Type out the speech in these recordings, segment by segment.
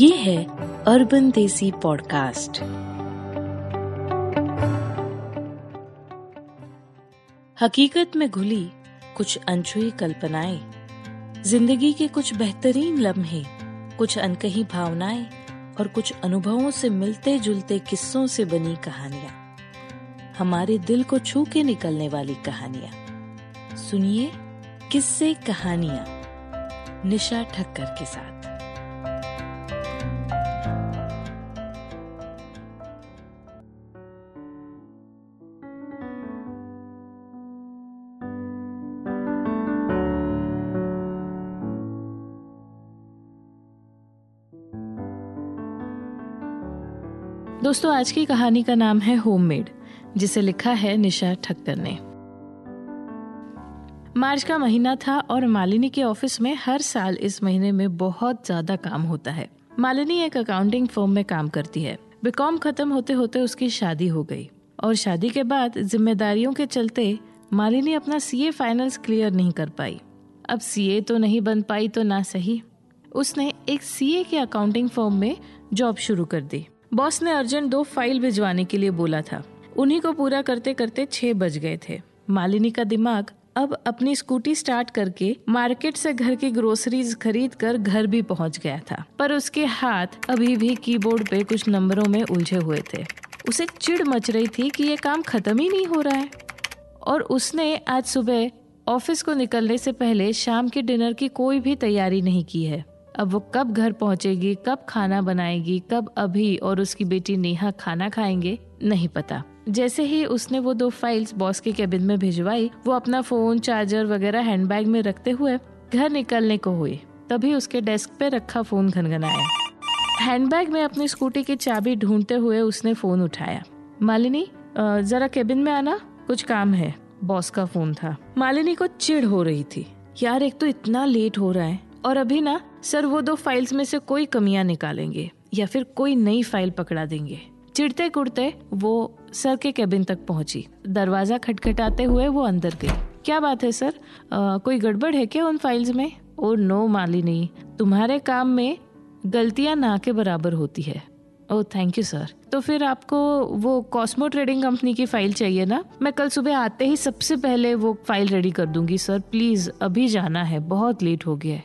ये है अर्बन देसी पॉडकास्ट। हकीकत में घुली कुछ अनछुई कल्पनाएँ, ज़िंदगी के कुछ बेहतरीन लम्हे, कुछ अनकही भावनाएँ और कुछ अनुभवों से मिलते जुलते किस्सों से बनी कहानियाँ। हमारे दिल को छू के निकलने वाली कहानियाँ। सुनिए किस्से कहानियाँ, निशा ठक्कर के साथ। दोस्तों, आज की कहानी का नाम है होममेड जिसे लिखा है निशा ठक्कर ने। मार्च का महीना था और मालिनी के ऑफ़िस में हर साल इस महीने में बहुत ज़्यादा काम होता है। मालिनी एक अकाउंटिंग फर्म में काम करती है। बीकॉम खत्म होते होते उसकी शादी हो गई और शादी के बाद जिम्मेदारियों के चलते मालिनी अपना सीए फाइनल्स क्लियर नहीं कर पाई। अब सीए तो नहीं बन पाई तो ना सही। उसने एक सीए के अकाउंटिंग फर्म में जॉब शुरू कर दी। बॉस ने अर्जेंट दो फ़ाइल भिजवाने के लिए बोला था। उन्हीं को पूरा करते करते छह बज गए थे। मालिनी का दिमाग अब अपनी स्कूटी स्टार्ट करके मार्केट से घर की ग्रोसरीज खरीद कर घर भी पहुँच गया था। पर उसके हाथ अभी भी कीबोर्ड पे कुछ नंबरों में उलझे हुए थे। उसे चिड़ मच रही थी कि ये काम खत्म ही नहीं हो रहा है। और उसने आज सुबह ऑफ़िस को निकलने से पहले शाम के डिनर की कोई भी तैयारी नहीं की है। अब वो कब घर पहुंचेगी, कब खाना बनाएगी, कब अभी और उसकी बेटी नेहा खाना खाएँगे, नहीं पता। जैसे ही उसने वो दो फाइल्स बॉस के केबिन में भिजवाई, वो अपना फ़ोन चार्जर वगैरह हैंडबैग में रखते हुए घर निकलने को हुई तभी उसके डेस्क पे रखा फ़ोन घनघनाया। हैंडबैग में अपनी स्कूटी की चाबी ढूंढते हुए उसने फ़ोन उठाया। मालिनी जरा केबिन में आना, कुछ काम है। बॉस का फ़ोन था। मालिनी को चिढ़ हो रही थी। यार, एक तो इतना लेट हो रहा है और अभी ना सर वो दो फाइल्स में से कोई कमियाँ निकालेंगे या फिर कोई नई फ़ाइल पकड़ा देंगे। चिड़ते कुड़ते वो सर के केबिन तक पहुँची। दरवाज़ा खटखटाते हुए वो अंदर गई। क्या बात है सर? आ, कोई गड़बड़ है क्या उन फाइल्स में? ओ नो मालिनी तुम्हारे काम में गलतियाँ ना के बराबर होती है। ओह थैंक यू सर तो फिर आपको वो कॉस्मो ट्रेडिंग कंपनी की फ़ाइल चाहिए ना? मैं कल सुबह आते ही सबसे पहले वो फ़ाइल रेडी कर दूँगी सर प्लीज़ अभी जाना है। बहुत लेट हो गया है।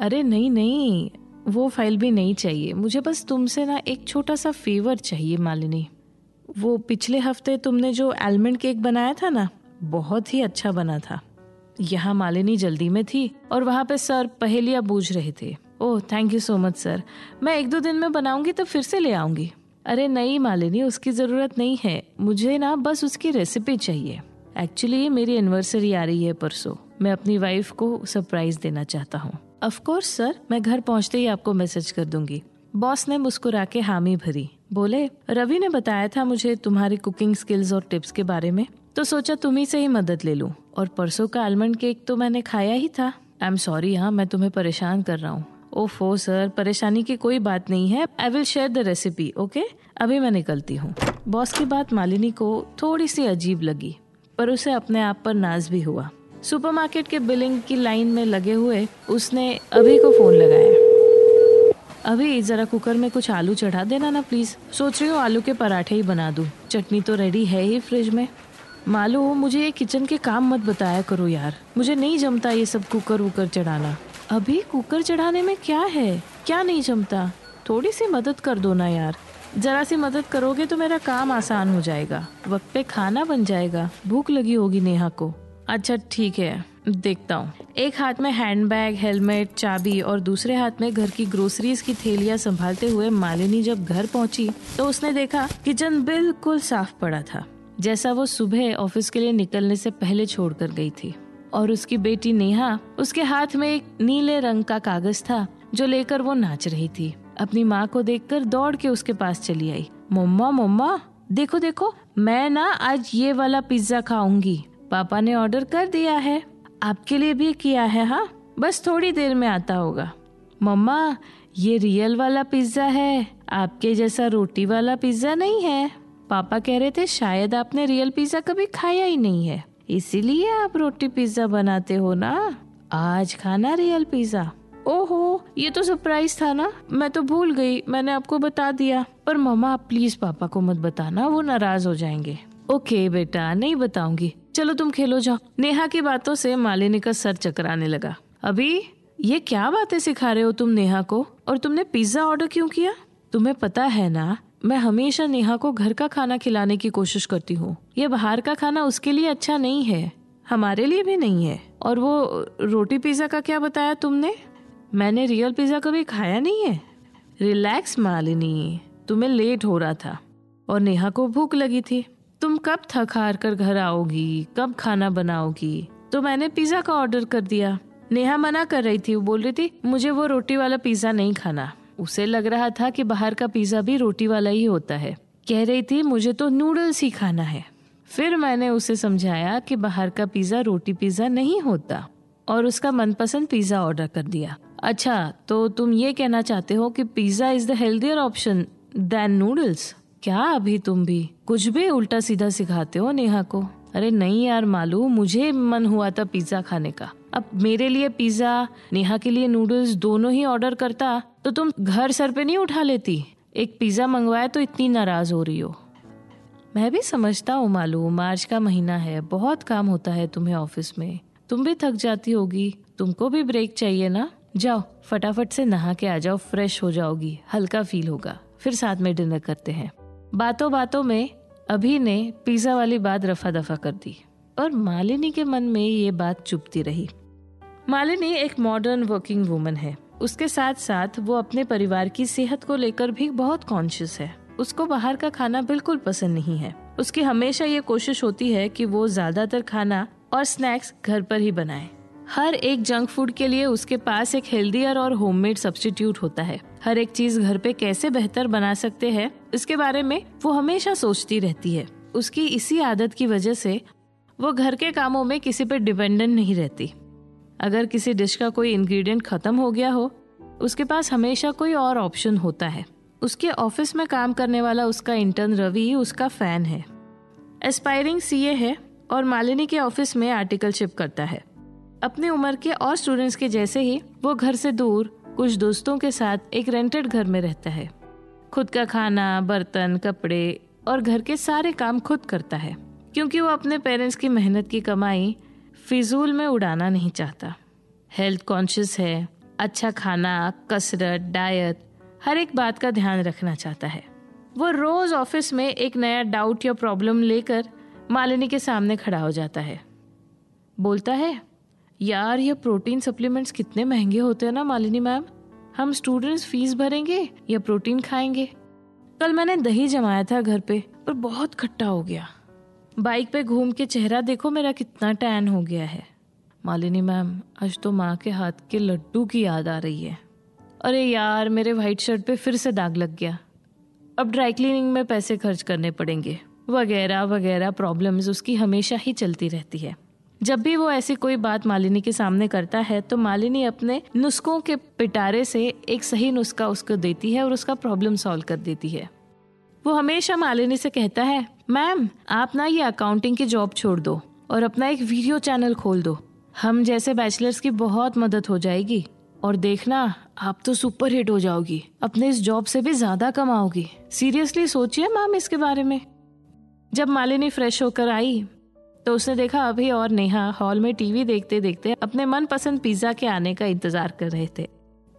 अरे नहीं नहीं, वो फ़ाइल भी नहीं चाहिए। मुझे बस तुमसे ना एक छोटा सा फेवर चाहिए, मालिनी। वो पिछले हफ़्ते तुमने जो एलमंड केक बनाया था ना, बहुत ही अच्छा बना था। यहाँ मालिनी जल्दी में थी और वहाँ पे सर पहेलियाँ बूझ रहे थे। ओह thank you so much sir मैं एक दो दिन में बनाऊँगी तो फिर से ले आऊँगी। अरे नहीं, मालिनी, उसकी ज़रूरत नहीं है। मुझे ना बस उसकी रेसिपी चाहिए। एक्चुअली मेरी एनिवर्सरी आ रही है परसों। मैं अपनी वाइफ को सरप्राइज़ देना चाहता हूँ। ऑफ़ कोर्स सर मैं घर पहुँचते ही आपको मैसेज कर दूँगी। बॉस ने मुस्कुरा के हामी भरी। बोले, रवि ने बताया था मुझे तुम्हारी कुकिंग स्किल्स और टिप्स के बारे में तो सोचा तुम्ही से ही मदद ले लूँ। और परसों का आलमंड केक तो मैंने खाया ही था। आई एम सॉरी हाँ मैं तुम्हें परेशान कर रहा हूँ। ओफो सर परेशानी की कोई बात नहीं है। I will share the recipe okay अभी मैं निकलती हूँ। बॉस की बात मालिनी को थोड़ी सी अजीब लगी, पर उसे अपने आप पर नाज भी हुआ। सुपरमार्केट के बिलिंग की लाइन में लगे हुए उसने अभी को फ़ोन लगाया। अभी जरा कुकर में कुछ आलू चढ़ा देना ना प्लीज़ सोच रही हूँ आलू के पराठे ही बना दूँ। चटनी तो रेडी है ही फ्रिज में। मालू मुझे ये किचन के काम मत बताया करो यार। मुझे नहीं जमता ये सब कुकर वुकर चढ़ाना। अभी कुकर चढ़ाने में क्या है? क्या नहीं जमता? थोड़ी सी मदद कर दो ना यार। जरा सी मदद करोगे तो मेरा काम आसान हो जाएगा। वक्त पे खाना बन जाएगा। भूख लगी होगी नेहा को। अच्छा ठीक है, देखता हूँ। एक हाथ में हैंडबैग, हेलमेट, चाबी और दूसरे हाथ में घर की ग्रोसरीज की थैलियाँ संभालते हुए मालिनी जब घर पहुँची तो उसने देखा किचन बिल्कुल साफ़ पड़ा था, जैसा वो सुबह ऑफ़िस के लिए निकलने से पहले छोड़कर गई थी। और उसकी बेटी नेहा, उसके हाथ में एक नीले रंग का कागज़ था, जो लेकर वो नाच रही थी। अपनी माँ को देखकर दौड़ के उसके पास चली आई। मम्मा मम्मा, देखो देखो, मैं ना आज ये वाला पिज्जा खाऊँगी। पापा ने ऑर्डर कर दिया है। आपके लिए भी किया है हाँ? बस थोड़ी देर में आता होगा। मम्मा, ये रियल वाला पिज्जा है। आपके जैसा रोटी वाला पिज्जा नहीं है। पापा कह रहे थे शायद आपने रियल पिज्जा कभी खाया ही नहीं है। इसीलिए आप रोटी पिज्जा बनाते हो ना? आज खाना रियल पिज्जा। ओहो, ये तो सरप्राइज़ था ना। मैं तो भूल गई, मैंने आपको बता दिया। पर मम्मा आप प्लीज़ पापा को मत बताना, वो नाराज़ हो जाएँगे। ओके बेटा, नहीं बताऊँगी। चलो तुम खेलो, जाओ। नेहा की बातों से मालिनी का सर चकराने लगा। अभी, ये क्या बातें सिखा रहे हो तुम नेहा को? और तुमने पिज्जा ऑर्डर क्यों किया? तुम्हें पता है ना, मैं हमेशा नेहा को घर का खाना खिलाने की कोशिश करती हूँ। ये बाहर का खाना उसके लिए अच्छा नहीं है, हमारे लिए भी नहीं है। और वो रोटी पिज्जा का क्या बताया तुमने? मैंने रियल पिज्जा कभी खाया नहीं है। रिलैक्स मालिनी, तुम्हें लेट हो रहा था। और नेहा को भूख लगी थी। तुम कब थक हार कर घर आओगी? कब खाना बनाओगी? तो मैंने पिज्जा का ऑर्डर कर दिया। नेहा मना कर रही थी। वो बोल रही थी, मुझे वो रोटी वाला पिज्जा नहीं खाना। उसे लग रहा था कि बाहर का पिज्जा भी रोटी वाला ही होता है। कह रही थी, मुझे तो नूडल्स ही खाना है। फिर मैंने उसे समझाया कि बाहर का पिज्जा रोटी पिज्जा नहीं होता और उसका मनपसंद पिज्जा ऑर्डर कर दिया। अच्छा तो तुम ये कहना चाहते हो कि pizza is the healthier option than noodles क्या अभी तुम भी? कुछ भी उल्टा सीधा सिखाते हो नेहा को। अरे नहीं यार मालू, मुझे मन हुआ था पिज्जा खाने का। अब मेरे लिए पिज्जा, नेहा के लिए नूडल्स दोनों ही ऑर्डर करता तो तुम घर सर पे नहीं उठा लेती? एक पिज्जा मंगवाया तो इतनी नाराज़ हो रही हो। मैं भी समझता हूँ मालू, मार्च का महीना है, बहुत काम होता है तुम्हें ऑफ़िस में। तुम भी थक जाती होगी, तुमको भी ब्रेक चाहिए ना? जाओ, फटाफट से नहा के आ जाओ, फ्रेश हो जाओगी, हल्का फील होगा। फिर साथ में डिनर करते हैं। बातों बातों में अभी ने पिज्जा वाली बात रफा दफ़ा कर दी और मालिनी के मन में ये बात चुपती रही। मालिनी एक मॉडर्न वर्किंग वुमन है। उसके साथ साथ वो अपने परिवार की सेहत को लेकर भी बहुत कॉन्शियस है। उसको बाहर का खाना बिल्कुल पसंद नहीं है। उसकी हमेशा ये कोशिश होती है कि वो ज़्यादातर खाना और स्नैक्स घर पर ही बनाए। हर एक जंक फ़ूड के लिए उसके पास एक हेल्दियर और होममेड सब्सटीट्यूट होता है। हर एक चीज़ घर पे कैसे बेहतर बना सकते हैं, इसके बारे में वो हमेशा सोचती रहती है। उसकी इसी आदत की वजह से वो घर के कामों में किसी पर डिपेंडेंट नहीं रहती। अगर किसी डिश का कोई इंग्रेडिएंट खत्म हो गया हो, उसके पास हमेशा कोई और ऑप्शन होता है। उसके ऑफ़िस में काम करने वाला उसका इंटर्न रवि उसका फ़ैन है। एस्पायरिंग सीए है और मालिनी के ऑफ़िस में आर्टिकलशिप करता है। अपने उम्र के और स्टूडेंट्स के जैसे ही, वो घर से दूर, कुछ दोस्तों के साथ एक रेंटेड घर में रहता है। खुद का खाना, बर्तन, कपड़े और घर के सारे काम खुद करता है, क्योंकि वो अपने पेरेंट्स की मेहनत की कमाई फिजूल में उड़ाना नहीं चाहता। हेल्थ कॉन्शियस है अच्छा खाना, कसरत डाइट हर एक बात का ध्यान रखना चाहता है। वो रोज ऑफ़िस में एक नया डाउट या प्रॉब्लम लेकर मालिनी के सामने खड़ा हो जाता है। बोलता है यार, ये प्रोटीन सप्लीमेंट्स कितने महँगे होते हैं ना, मालिनी मैम? हम स्टूडेंट्स फ़ीस भरेंगे या प्रोटीन खाएँगे? कल मैंने दही जमाया था घर पे पर बहुत खट्टा हो गया। बाइक पे घूम के चेहरा देखो, मेरा कितना टैन हो गया है। मालिनी मैम, आज तो माँ के हाथ के लड्डू की याद आ रही है। अरे यार, मेरे वाइट शर्ट पे फिर से दाग लग गया। अब ड्राई क्लीनिंग में पैसे खर्च करने पड़ेंगे। वगैरह वगैरह प्रॉब्लम्स उसकी हमेशा ही चलती रहती है। जब भी वो ऐसी कोई बात मालिनी के सामने करता है तो मालिनी अपने नुस्खों के पिटारे से एक सही नुस्खा उसको देती है और उसका प्रॉब्लम सॉल्व कर देती है। वो हमेशा मालिनी से कहता है, मैम, आप ना ये अकाउंटिंग की जॉब छोड़ दो और अपना एक वीडियो चैनल खोल दो। हम जैसे बैचलर्स की बहुत मदद हो जाएगी और देखना, आप तो सुपर हिट हो जाओगी। अपने इस जॉब से भी ज़्यादा कमाओगी। सीरियसली सोचिए मैम इसके बारे में। जब मालिनी फ्रेश होकर आई तो उसने देखा, अभी और नेहा हॉल में टीवी देखते देखते अपने मनपसंद पिज्जा के आने का इंतज़ार कर रहे थे।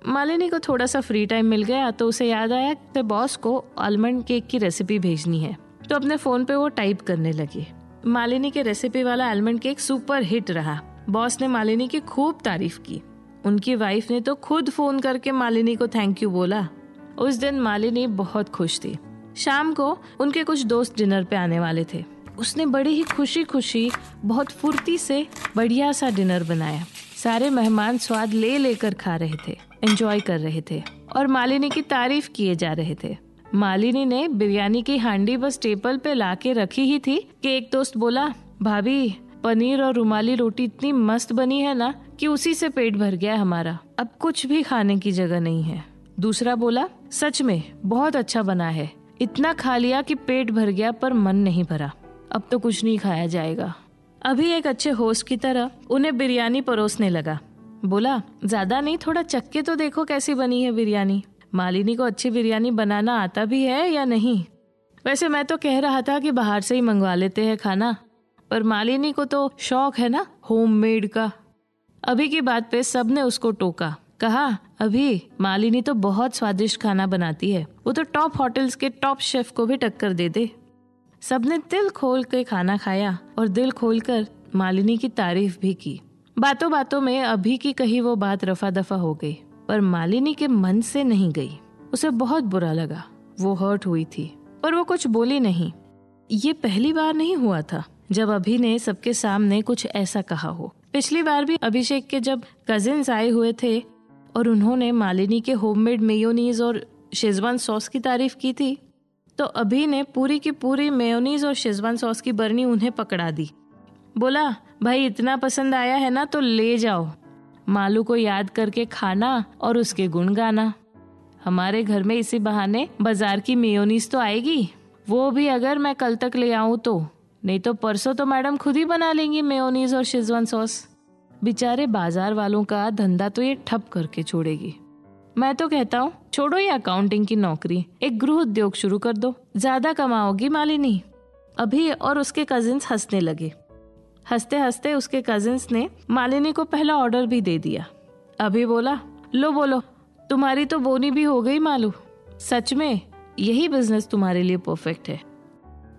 मालिनी को थोड़ा सा फ्री टाइम मिल गया तो उसे याद आया कि बॉस को आलमंड केक की रेसिपी भेजनी है। तो अपने फ़ोन पे वो टाइप करने लगी। मालिनी के रेसिपी वाला आलमंड केक सुपर हिट रहा। बॉस ने मालिनी की खूब तारीफ़ की। उनकी वाइफ ने तो खुद फ़ोन करके मालिनी को थैंक यू बोला। उस दिन मालिनी बहुत खुश थी। शाम को उनके कुछ दोस्त डिनर पे आने वाले थे। उसने बड़ी ही खुशी खुशी बहुत फुर्ती से बढ़िया सा डिनर बनाया। सारे मेहमान स्वाद ले लेकर खा रहे थे एंजॉय कर रहे थे और मालिनी की तारीफ़ किए जा रहे थे। मालिनी ने बिरयानी की हांडी बस टेबल पे लाके रखी ही थी कि एक दोस्त बोला, भाभी, पनीर और रुमाली रोटी इतनी मस्त बनी है ना कि उसी से पेट भर गया हमारा। अब कुछ भी खाने की जगह नहीं है। दूसरा बोला, सच में, बहुत अच्छा बना है। इतना खा लिया कि पेट भर गया पर मन नहीं भरा। अब तो कुछ नहीं खाया जाएगा। अभी एक अच्छे होस्ट की तरह उन्हें बिरयानी परोसने लगा। बोला, ज़्यादा नहीं, थोड़ा चक्के तो देखो कैसी बनी है बिरयानी। मालिनी को अच्छी बिरयानी बनाना आता भी है या नहीं? वैसे मैं तो कह रहा था कि बाहर से ही मंगवा लेते हैं खाना, पर मालिनी को तो शौक है ना होममेड का। अभी की बात पे सबने उसको टोका। कहा, अभी, मालिनी तो बहुत स्वादिष्ट खाना बनाती है। वो तो टॉप होटल्स के टॉप शेफ को भी टक्कर दे दे। सबने दिल खोल के खाना खाया और दिल खोलकर मालिनी की तारीफ़ भी की। बातों बातों में अभी की कही वो बात रफा दफ़ा हो गई, पर मालिनी के मन से नहीं गई। उसे बहुत बुरा लगा, वो हर्ट हुई थी, पर वो कुछ बोली नहीं। ये पहली बार नहीं हुआ था जब अभी ने सबके सामने कुछ ऐसा कहा हो। पिछली बार भी अभिषेक के जब कजिन्स आए हुए थे और उन्होंने मालिनी के होममेड मेयोनीज और शेजवान सॉस की तारीफ़ की थी तो अभी ने पूरी की पूरी मेयोनीज और शेजवान सॉस की बर्नी उन्हें पकड़ा दी। बोला, भाई, इतना पसंद आया है ना तो ले जाओ। मालू को याद करके खाना और उसके गुण गाना। हमारे घर में इसी बहाने बाज़ार की मेयोनीस तो आएगी। वो भी अगर मैं कल तक ले आऊँ तो। नहीं तो परसों तो मैडम खुद ही बना लेंगी मेयोनीज और शेजवान सॉस। बेचारे बाज़ार वालों का धंधा तो ये ठप करके छोड़ेगी। मैं तो कहता हूँ छोड़ो ये अकाउंटिंग की नौकरी। एक गृह उद्योग शुरू कर दो। ज़्यादा कमाओगी मालिनी। अभी और उसके कजिन्स हंसने लगे। हँसते हँसते उसके कजिन्स ने मालिनी को पहला ऑर्डर भी दे दिया। अभी बोला, लो बोलो, तुम्हारी तो बोनी भी हो गई मालू। सच में, यही बिज़नेस तुम्हारे लिए परफेक्ट है।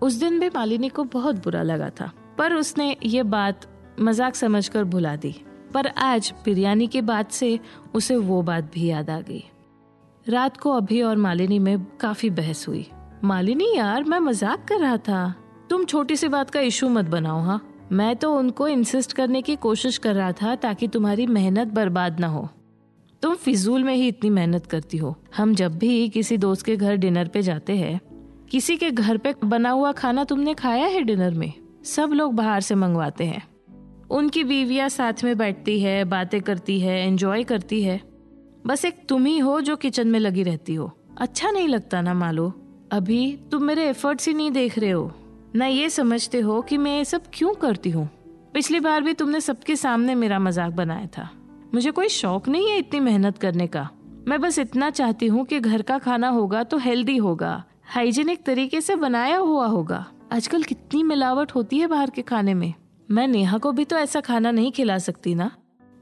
उस दिन भी मालिनी को बहुत बुरा लगा था, पर उसने ये बात मज़ाक समझकर भुला दी। पर आज बिरयानी के बाद से उसे वो बात भी याद आ गई। रात को अभी और मालिनी में काफ़ी बहस हुई। मालिनी यार, मैं मज़ाक कर रहा था। तुम छोटी सी बात का इशू मत बनाओ हाँ? मैं तो उनको इंसिस्ट करने की कोशिश कर रहा था ताकि तुम्हारी मेहनत बर्बाद ना हो। तुम फिजूल में ही इतनी मेहनत करती हो। हम जब भी किसी दोस्त के घर डिनर पे जाते हैं, किसी के घर पे बना हुआ खाना तुमने खाया है डिनर में? सब लोग बाहर से मंगवाते हैं। उनकी बीवियाँ साथ में बैठती है, बातें करती है एंजॉय करती है। बस एक तुम ही हो जो किचन में लगी रहती हो। अच्छा नहीं लगता ना मालो। अभी तुम मेरे एफर्ट्स ही नहीं देख रहे हो। ना ये समझते हो कि मैं ये सब क्यों करती हूँ। पिछली बार भी तुमने सबके सामने मेरा मज़ाक बनाया था। मुझे कोई शौक नहीं है इतनी मेहनत करने का। मैं बस इतना चाहती हूँ कि घर का खाना होगा तो हेल्दी होगा। हाइजीनिक तरीके से बनाया हुआ होगा। आजकल कितनी मिलावट होती है बाहर के खाने में। मैं नेहा को भी तो ऐसा खाना नहीं खिला सकती ना।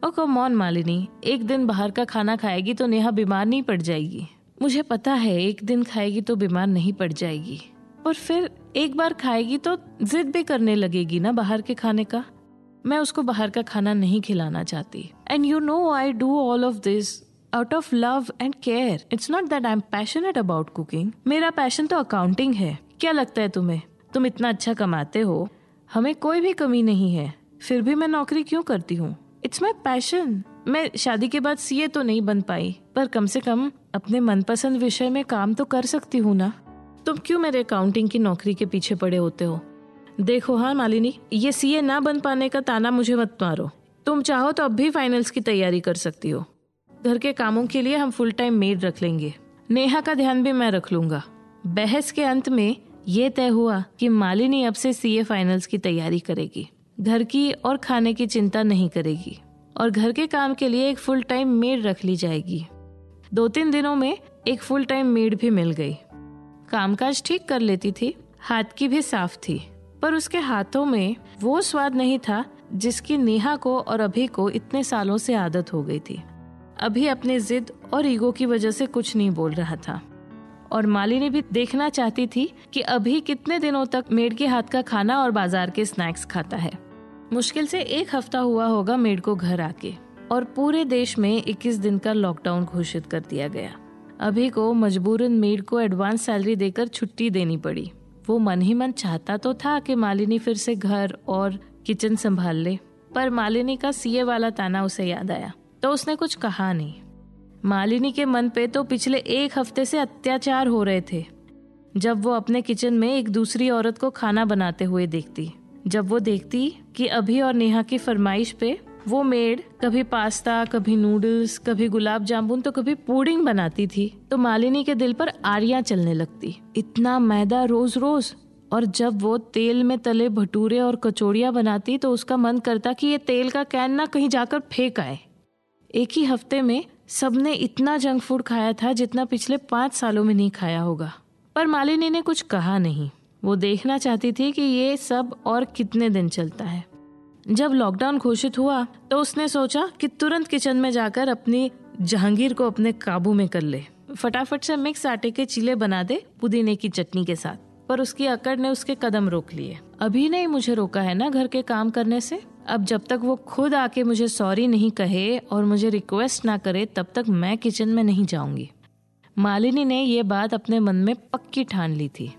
ओ कम ऑन मालिनी, एक दिन बाहर का खाना खाएगी तो नेहा बीमार नहीं पड़ जाएगी। मुझे पता है, एक दिन खाएगी तो बीमार नहीं पड़ जाएगी। पर फिर एक बार खाएगी तो जिद भी करने लगेगी ना बाहर के खाने का। मैं उसको बाहर का खाना नहीं खिलाना चाहती। And you know I do all of this out of love and care it's not that I am passionate about cooking मेरा पैशन तो अकाउंटिंग है। क्या लगता है तुम्हें? तुम इतना अच्छा कमाते हो। हमें कोई भी कमी नहीं है। फिर भी मैं नौकरी क्यों करती हूँ? इट्स माई पैशन मैं शादी के बाद सीए तो नहीं बन पाई, पर कम से कम अपने मनपसंद विषय में काम तो कर सकती हूँ ना। तुम क्यों मेरे अकाउंटिंग की नौकरी के पीछे पड़े होते हो? देखो हाँ मालिनी, ये सीए ना बन पाने का ताना मुझे मत मारो। तुम चाहो तो अब भी फाइनल्स की तैयारी कर सकती हो। घर के कामों के लिए हम फुल टाइम मेड रख लेंगे। नेहा का ध्यान भी मैं रख लूँगा। बहस के अंत में ये तय हुआ कि मालिनी अब से सीए फाइनल्स की तैयारी करेगी। घर की और खाने की चिंता नहीं करेगी और घर के काम के लिए एक फुल टाइम मेड रख ली जाएगी। दो तीन दिनों में एक फुल टाइम मेड भी मिल गई। कामकाज ठीक कर लेती थी, हाथ की भी साफ़ थी, पर उसके हाथों में वो स्वाद नहीं था जिसकी नेहा को और अभी को इतने सालों से आदत हो गई थी। अभी अपने जिद और ईगो की वजह से कुछ नहीं बोल रहा था। और मालिनी भी देखना चाहती थी कि अभी कितने दिनों तक मेड के हाथ का खाना और बाज़ार के स्नैक्स खाता है। मुश्किल से एक हफ़्ता हुआ होगा मेड को घर आके, और पूरे देश में 21 दिन का लॉकडाउन घोषित कर दिया गया। अभी को मजबूरन मेड को एडवांस सैलरी देकर छुट्टी देनी पड़ी। वो मन ही मन चाहता तो था कि मालिनी फिर से घर और किचन संभाल ले, पर मालिनी का सीए वाला ताना उसे याद आया तो उसने कुछ कहा नहीं। मालिनी के मन पे तो पिछले एक हफ़्ते से अत्याचार हो रहे थे, जब वो अपने किचन में एक दूसरी औरत को खाना बनाते हुए देखती। जब वो देखती कि अभी और नेहा की फरमाइश पे वो मेड, कभी पास्ता, कभी नूडल्स, कभी गुलाब जामुन तो कभी पुडिंग बनाती थी तो मालिनी के दिल पर आरियाँ चलने लगती। इतना मैदा रोज रोज और जब वो तेल में तले भटूरे और कचौड़ियाँ बनाती तो उसका मन करता कि ये तेल का कैन ना कहीं जाकर फेंक आए। एक ही हफ़्ते में सबने इतना जंक फ़ूड खाया था जितना पिछले पाँच सालों में नहीं खाया होगा। पर मालिनी ने कुछ कहा नहीं। वो देखना चाहती थी कि ये सब और कितने दिन चलता है। जब लॉकडाउन घोषित हुआ तो उसने सोचा कि तुरंत किचन में जाकर अपनी जहांगीर को अपने काबू में कर ले। फटाफट से मिक्स आटे के चीले बना दे पुदीने की चटनी के साथ, पर उसकी अकड़ ने उसके कदम रोक लिए। अभी नहीं मुझे रोका है ना घर के काम करने से? अब जब तक वो खुद आके मुझे सॉरी नहीं कहे और मुझे रिक्वेस्ट ना करे, तब तक मैं किचन में नहीं जाऊँगी। मालिनी ने ये बात अपने मन में पक्की ठान ली थी।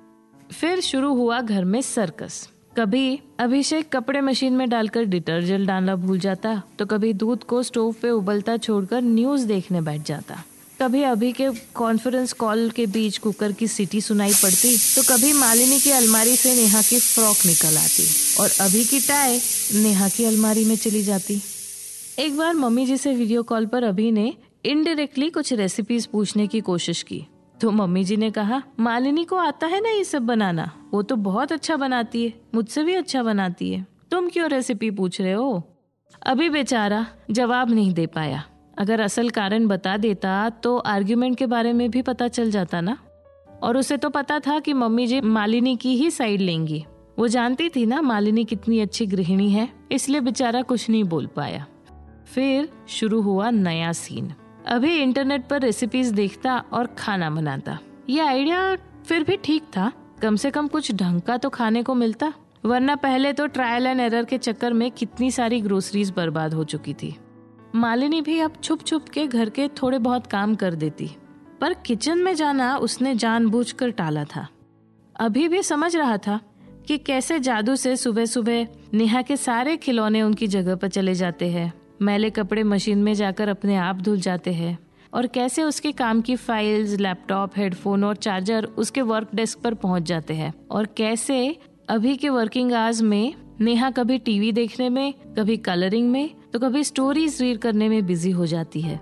फिर शुरू हुआ घर में सर्कस कभी अभिषेक कपड़े मशीन में डालकर डिटर्जेंट डालना भूल जाता तो कभी दूध को स्टोव पे उबलता छोड़कर न्यूज़ देखने बैठ जाता। कभी अभी के कॉन्फ्रेंस कॉल के बीच कुकर की सीटी सुनाई पड़ती तो कभी मालिनी की अलमारी से नेहा की फ्रॉक निकल आती, और अभी की टाई नेहा की अलमारी में चली जाती। एक बार मम्मी जी से वीडियो कॉल पर अभी ने इनडायरेक्टली कुछ रेसिपीज़ पूछने की कोशिश की। तो मम्मी जी ने कहा, मालिनी को आता है ना ये सब बनाना? वो तो बहुत अच्छा बनाती है, मुझसे भी अच्छा बनाती है। तुम क्यों रेसिपी पूछ रहे हो? अभी बेचारा जवाब नहीं दे पाया। अगर असल कारण बता देता तो आर्ग्यूमेंट के बारे में भी पता चल जाता ना। और उसे तो पता था कि मम्मी जी मालिनी की ही साइड लेंगी। वो जानती थी ना मालिनी कितनी अच्छी गृहिणी है, इसलिए बेचारा कुछ नहीं बोल पाया। फिर शुरू हुआ नया सीन अभी इंटरनेट पर रेसिपीज़ देखता और खाना बनाता। ये आइडिया फिर भी ठीक था। कम से कम कुछ ढंग का तो खाने को मिलता। वरना पहले तो ट्रायल एंड एरर के चक्कर में कितनी सारी ग्रोसरीज बर्बाद हो चुकी थी। मालिनी भी अब छुप छुप के घर के थोड़े बहुत काम कर देती। पर किचन में जाना उसने जानबूझकर टाला था। अभी भी समझ रहा था कि कैसे जादू से सुबह सुबह नेहा के सारे खिलौने उनकी जगह पर चले जाते हैं। मैले कपड़े मशीन में जाकर अपने आप धुल जाते हैं। और कैसे उसके काम की फाइल्स लैपटॉप हेडफोन और चार्जर उसके वर्क डेस्क पर पहुँच जाते हैं? और कैसे अभी के वर्किंग आवर्स में नेहा कभी टीवी देखने में, कभी कलरिंग में तो कभी स्टोरीज रीड करने में बिज़ी हो जाती है।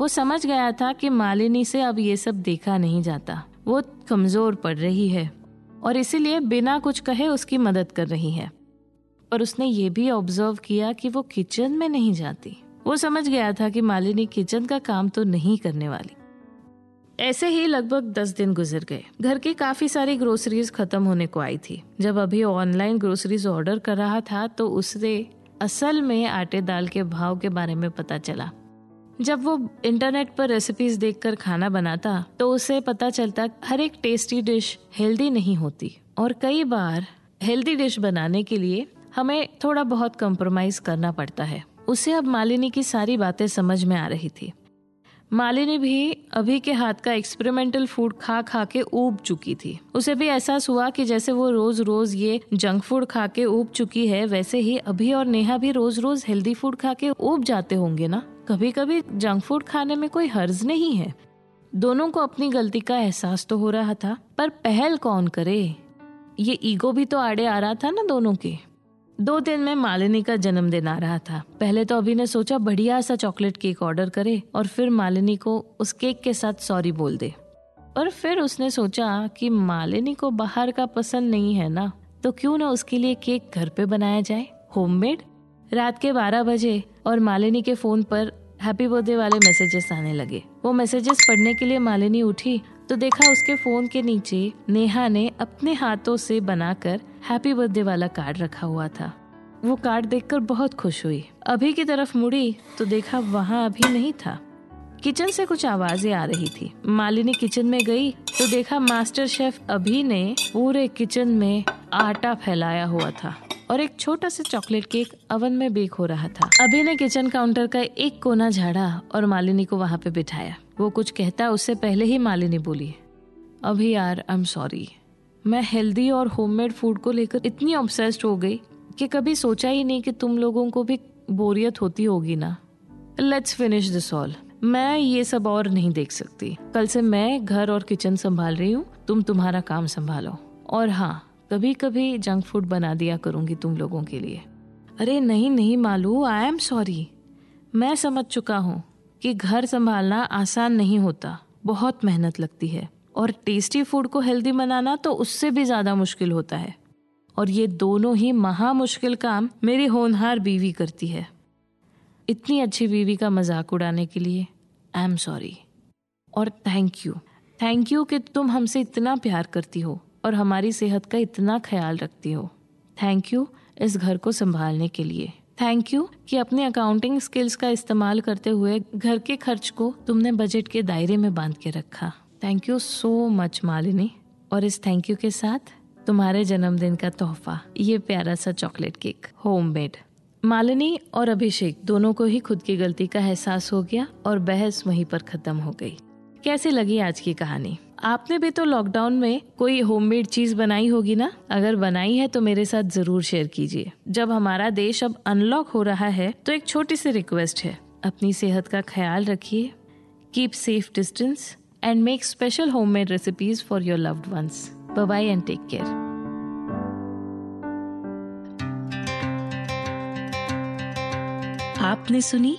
वो समझ गया था कि मालिनी से अब ये सब देखा नहीं जाता। वो कमज़ोर पड़ रही है। और इसीलिए बिना कुछ कहे उसकी मदद कर रही है। पर उसने ये भी ऑब्ज़र्व किया कि वो किचन में नहीं जाती। वो समझ गया था कि मालिनी किचन का काम तो नहीं करने वाली। ऐसे ही लगभग दस दिन गुजर गए। घर की काफ़ी सारी ग्रोसरीज खत्म होने को आई थी। जब अभी ऑनलाइन ग्रोसरीज ऑर्डर कर रहा था तो उससे असल में आटे दाल के भाव के बारे में पता चला। जब वो इंटरनेट पर रेसिपीज़ देखकर खाना बनाता तो उसे पता चलता, हर एक टेस्टी डिश हेल्दी नहीं होती। और कई बार हेल्दी डिश बनाने के लिए हमें थोड़ा बहुत कॉम्प्रोमाइज करना पड़ता है। उसे अब मालिनी की सारी बातें समझ में आ रही थी। मालिनी भी अभी के हाथ का एक्सपेरिमेंटल फ़ूड खा खा के ऊब चुकी थी। उसे भी एहसास हुआ कि जैसे वो रोज रोज ये जंक फ़ूड खा के ऊब चुकी है, वैसे ही अभी और नेहा भी रोज रोज हेल्दी फ़ूड खा के ऊब जाते होंगे ना? कभी कभी जंक फ़ूड खाने में कोई हर्ज नहीं है। दोनों को अपनी गलती का एहसास तो हो रहा था, पर पहल कौन करे? ये ईगो भी तो आड़े आ रहा था ना दोनों के। दो दिन में मालिनी का जन्मदिन आ रहा था। पहले तो अभी ने सोचा, बढ़िया सा चॉकलेट केक ऑर्डर करे और फिर मालिनी को उस केक के साथ सॉरी बोल दे। और फिर उसने सोचा कि मालिनी को बाहर का पसंद नहीं है ना तो क्यों ना उसके लिए केक घर पे बनाया जाए? होममेड रात के बारह बजे और मालिनी के फ़ोन पर हैप्पी बर्थडे वाले मैसेजेस आने लगे। वो मैसेजेस पढ़ने के लिए मालिनी उठी तो देखा उसके फ़ोन के नीचे नेहा ने अपने हाथों से बनाकर हैप्पी बर्थडे वाला कार्ड रखा हुआ था। वो कार्ड देखकर बहुत खुश हुई। अभी की तरफ़ मुड़ी तो देखा वहाँ अभी नहीं था। किचन से कुछ आवाज़ें आ रही थी। मालिनी किचन में गई तो देखा मास्टर शेफ अभी ने पूरे किचन में आटा फैलाया हुआ था और एक छोटा सा चॉकलेट केक अवन में बेक हो रहा था। अभी ने किचन काउंटर का एक कोना झाड़ा और मालिनी को वहाँ पे बिठाया। वो कुछ कहता, उससे पहले ही मालिनी बोली अभी यार आई एम सॉरी मैं हेल्दी और होममेड फ़ूड को लेकर इतनी ऑब्सेस्ड हो गई कि कभी सोचा ही नहीं कि तुम लोगों को भी बोरियत होती होगी ना। लेट्स फिनिश दिस ऑल मैं ये सब और नहीं देख सकती। कल से मैं घर और किचन संभाल रही हूँ, तुम तुम्हारा काम संभालो। और हाँ कभी कभी जंक फ़ूड बना दिया करूँगी तुम लोगों के लिए। अरे नहीं नहीं मालू आई एम सॉरी मैं समझ चुका हूँ। कि घर संभालना आसान नहीं होता। बहुत मेहनत लगती है। और टेस्टी फ़ूड को हेल्दी बनाना तो उससे भी ज़्यादा मुश्किल होता है। और ये दोनों ही महा मुश्किल काम मेरी होनहार बीवी करती है। इतनी अच्छी बीवी का मज़ाक उड़ाने के लिए आई एम सॉरी और थैंक यू थैंक यू कि तुम हमसे इतना प्यार करती हो और हमारी सेहत का इतना ख्याल रखती हो। थैंक यू इस घर को संभालने के लिए। थैंक यू कि अपने अकाउंटिंग स्किल्स का इस्तेमाल करते हुए घर के खर्च को तुमने बजट के दायरे में बाँध के रखा। Thank you so much Malini और इस थैंक यू के साथ तुम्हारे जन्मदिन का तोहफा, ये प्यारा सा chocolate cake home made Malini और अभिषेक दोनों को ही खुद की गलती का एहसास हो गया और बहस वहीं पर खत्म हो गई। कैसे लगी आज की कहानी? आपने भी तो लॉकडाउन में कोई होममेड चीज़ बनाई होगी ना? अगर बनाई है तो मेरे साथ ज़रूर शेयर कीजिए। जब हमारा देश अब अनलॉक हो रहा है तो एक छोटी सी रिक्वेस्ट है। अपनी सेहत का ख्याल रखिए। Keep safe distance and make special homemade recipes for your loved ones bye and take care आपने सुनी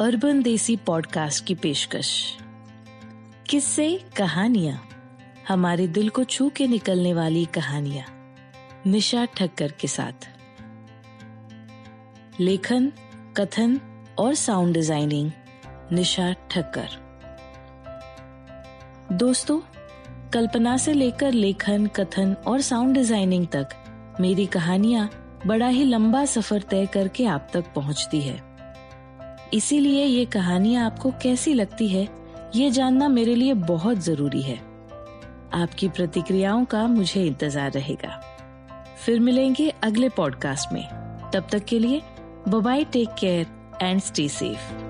अर्बन देसी पॉडकास्ट की पेशकश। किससे, कहानियाँ। हमारे दिल को छू के निकलने वाली कहानियाँ। निशा ठक्कर के साथ। लेखन, कथन और साउंड डिज़ाइनिंग निशा ठक्कर। दोस्तों, कल्पना से लेकर लेखन, कथन और साउंड डिज़ाइनिंग तक, मेरी कहानियाँ बड़ा ही लंबा सफ़र तय करके आप तक पहुँचती है। इसीलिए ये कहानियाँ आपको कैसी लगती है ये जानना मेरे लिए बहुत ज़रूरी है। आपकी प्रतिक्रियाओं का मुझे इंतज़ार रहेगा। फिर मिलेंगे अगले पॉडकास्ट में। तब तक के लिए bye take care and stay safe